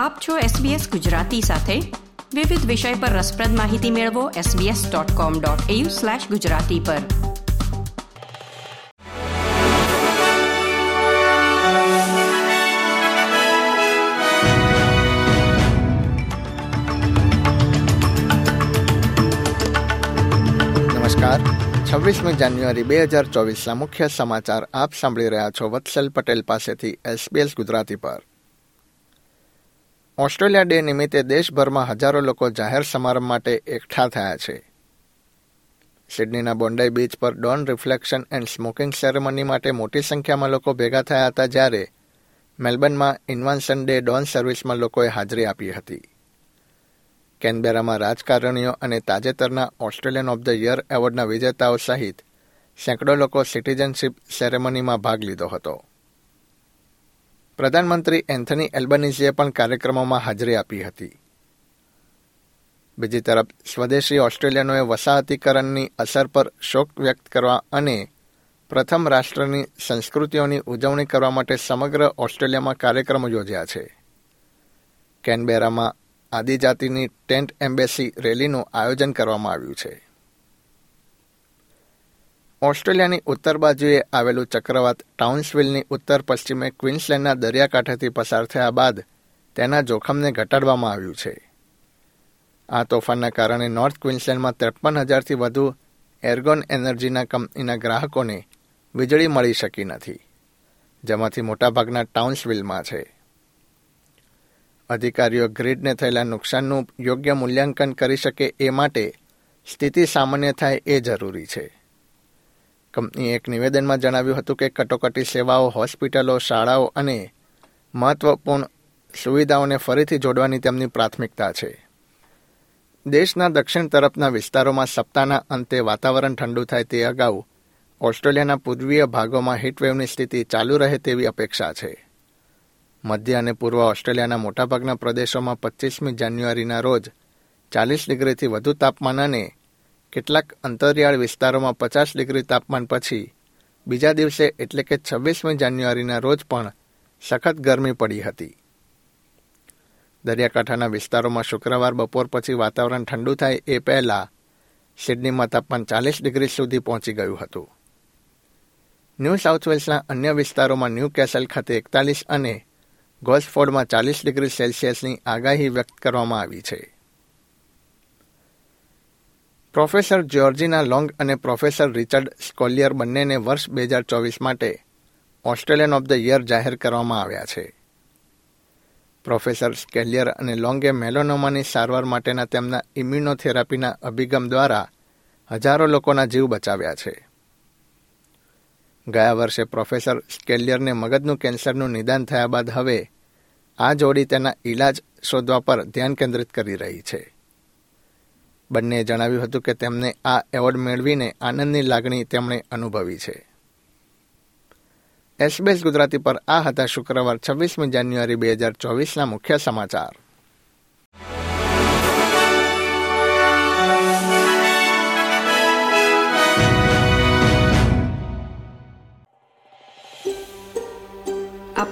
આપ છો SBS ગુજરાતી સાથે. વિવિધ વિષય પર રસપ્રદ માહિતી મેળવો sbs.com.au/gujarati પર. નમસ્કાર. છવ્વીસમી જાન્યુઆરી બે હજાર ચોવીસના મુખ્ય સમાચાર આપ સાંભળી રહ્યા છો વત્સલ પટેલ પાસેથી એસબીએસ ગુજરાતી પર. ઓસ્ટ્રેલિયા ડે નિમિત્તે દેશભરમાં હજારો લોકો જાહેર સમારંભ માટે એકઠા થયા છે. સિડનીના બોન્ડાઈ બીચ પર dawn reflection and smoking ceremony માટે મોટી સંખ્યામાં લોકો ભેગા થયા હતા જ્યારે મેલબર્નમાં ઇન્વાન્સન ડે ડોન સર્વિસમાં લોકોએ હાજરી આપી હતી. કેનબેરામાં રાજકારણીઓ અને તાજેતરના ઓસ્ટ્રેલિયન ઓફ ધ યર એવોર્ડના વિજેતાઓ સહિત સેંકડો લોકો સિટીઝનશીપ સેરેમનીમાં ભાગ લીધો હતો. પ્રધાનમંત્રી એન્થની એલ્બનીઝીએ પણ કાર્યક્રમોમાં હાજરી આપી હતી. બીજી તરફ, સ્વદેશી ઓસ્ટ્રેલિયનોએ વસાહતીકરણની અસર પર શોક વ્યક્ત કરવા અને પ્રથમ રાષ્ટ્રની સંસ્કૃતિઓની ઉજવણી કરવા માટે સમગ્ર ઓસ્ટ્રેલિયામાં કાર્યક્રમો યોજ્યા છે. કેનબેરામાં આદિજાતિની ટેન્ટ એમ્બેસી રેલીનું આયોજન કરવામાં આવ્યું છે. ઓસ્ટ્રેલિયાની ઉત્તર બાજુએ આવેલું ચક્રવાત ટાઉન્સવિલની ઉત્તર પશ્ચિમે ક્વિન્સલેન્ડના દરિયાકાંઠેથી પસાર થયા બાદ તેના જોખમને ઘટાડવામાં આવ્યું છે. આ તોફાનના કારણે નોર્થ ક્વિન્સલેન્ડમાં ત્રેપન હજારથી વધુ એર્ગોન એનર્જીના કંપનીના ગ્રાહકોને વીજળી મળી શકી નથી, જેમાંથી મોટાભાગના ટાઉન્સવિલમાં છે. અધિકારીઓ ગ્રીડને થયેલા નુકસાનનું યોગ્ય મૂલ્યાંકન કરી શકે એ માટે સ્થિતિ સામાન્ય થાય એ જરૂરી છે. કંપનીએ એક નિવેદનમાં જણાવ્યું હતું કે કટોકટી સેવાઓ, હોસ્પિટલો, શાળાઓ અને મહત્વપૂર્ણ સુવિધાઓને ફરીથી જોડવાની તેમની પ્રાથમિકતા છે. દેશના દક્ષિણ તરફના વિસ્તારોમાં સપ્તાહના અંતે વાતાવરણ ઠંડુ થાય તે અગાઉ ઓસ્ટ્રેલિયાના પૂર્વીય ભાગોમાં હીટવેવની સ્થિતિ ચાલુ રહે તેવી અપેક્ષા છે. મધ્ય અને પૂર્વ ઓસ્ટ્રેલિયાના મોટાભાગના પ્રદેશોમાં પચીસમી જાન્યુઆરીના રોજ ચાલીસ ડિગ્રીથી વધુ તાપમાન અને કેટલાક અંતરિયાળ વિસ્તારોમાં પચાસ ડિગ્રી તાપમાન પછી, બીજા દિવસે એટલે કે છવ્વીસમી જાન્યુઆરીના રોજ પણ સખત ગરમી પડી હતી. દરિયાકાંઠાના વિસ્તારોમાં શુક્રવાર બપોર પછી વાતાવરણ ઠંડુ થાય એ પહેલા સિડનીમાં તાપમાન ચાલીસ ડિગ્રી સુધી પહોંચી ગયું હતું. ન્યૂ સાઉથ વેલ્સના અન્ય વિસ્તારોમાં ન્યૂ કેસલ ખાતે એકતાલીસ અને ગોલ્સફોર્ડમાં ચાલીસ ડિગ્રી સેલ્સિયસની આગાહી વ્યક્ત કરવામાં આવી છે. પ્રોફેસર જ્યોર્જિના લોંગ અને પ્રોફેસર રિચર્ડ સ્કોલિયર બંનેને વર્ષ બે હજાર ચોવીસ માટે ઓસ્ટ્રેલિયન ઓફ ધ યર જાહેર કરવામાં આવ્યા છે. પ્રોફેસર સ્કેલિયર અને લોંગે મેલોનોમાની સારવાર માટેના તેમના ઇમ્યુનોથેરાપીના અભિગમ દ્વારા હજારો લોકોના જીવ બચાવ્યા છે. ગયા વર્ષે પ્રોફેસર સ્કેલિયરને મગજનું કેન્સરનું નિદાન થયા બાદ હવે આ જોડી તેના ઇલાજ શોધવા પર ધ્યાન કેન્દ્રિત કરી રહી છે. બંનેએ જણાવ્યું હતું કે તેમને આ એવોર્ડ મેળવીને આનંદની લાગણી તેમણે અનુભવી છે. એસબીએસ ગુજરાતી પર આ હતા શુક્રવાર છવ્વીસમી જાન્યુઆરી બે હજાર ચોવીસના મુખ્ય સમાચાર.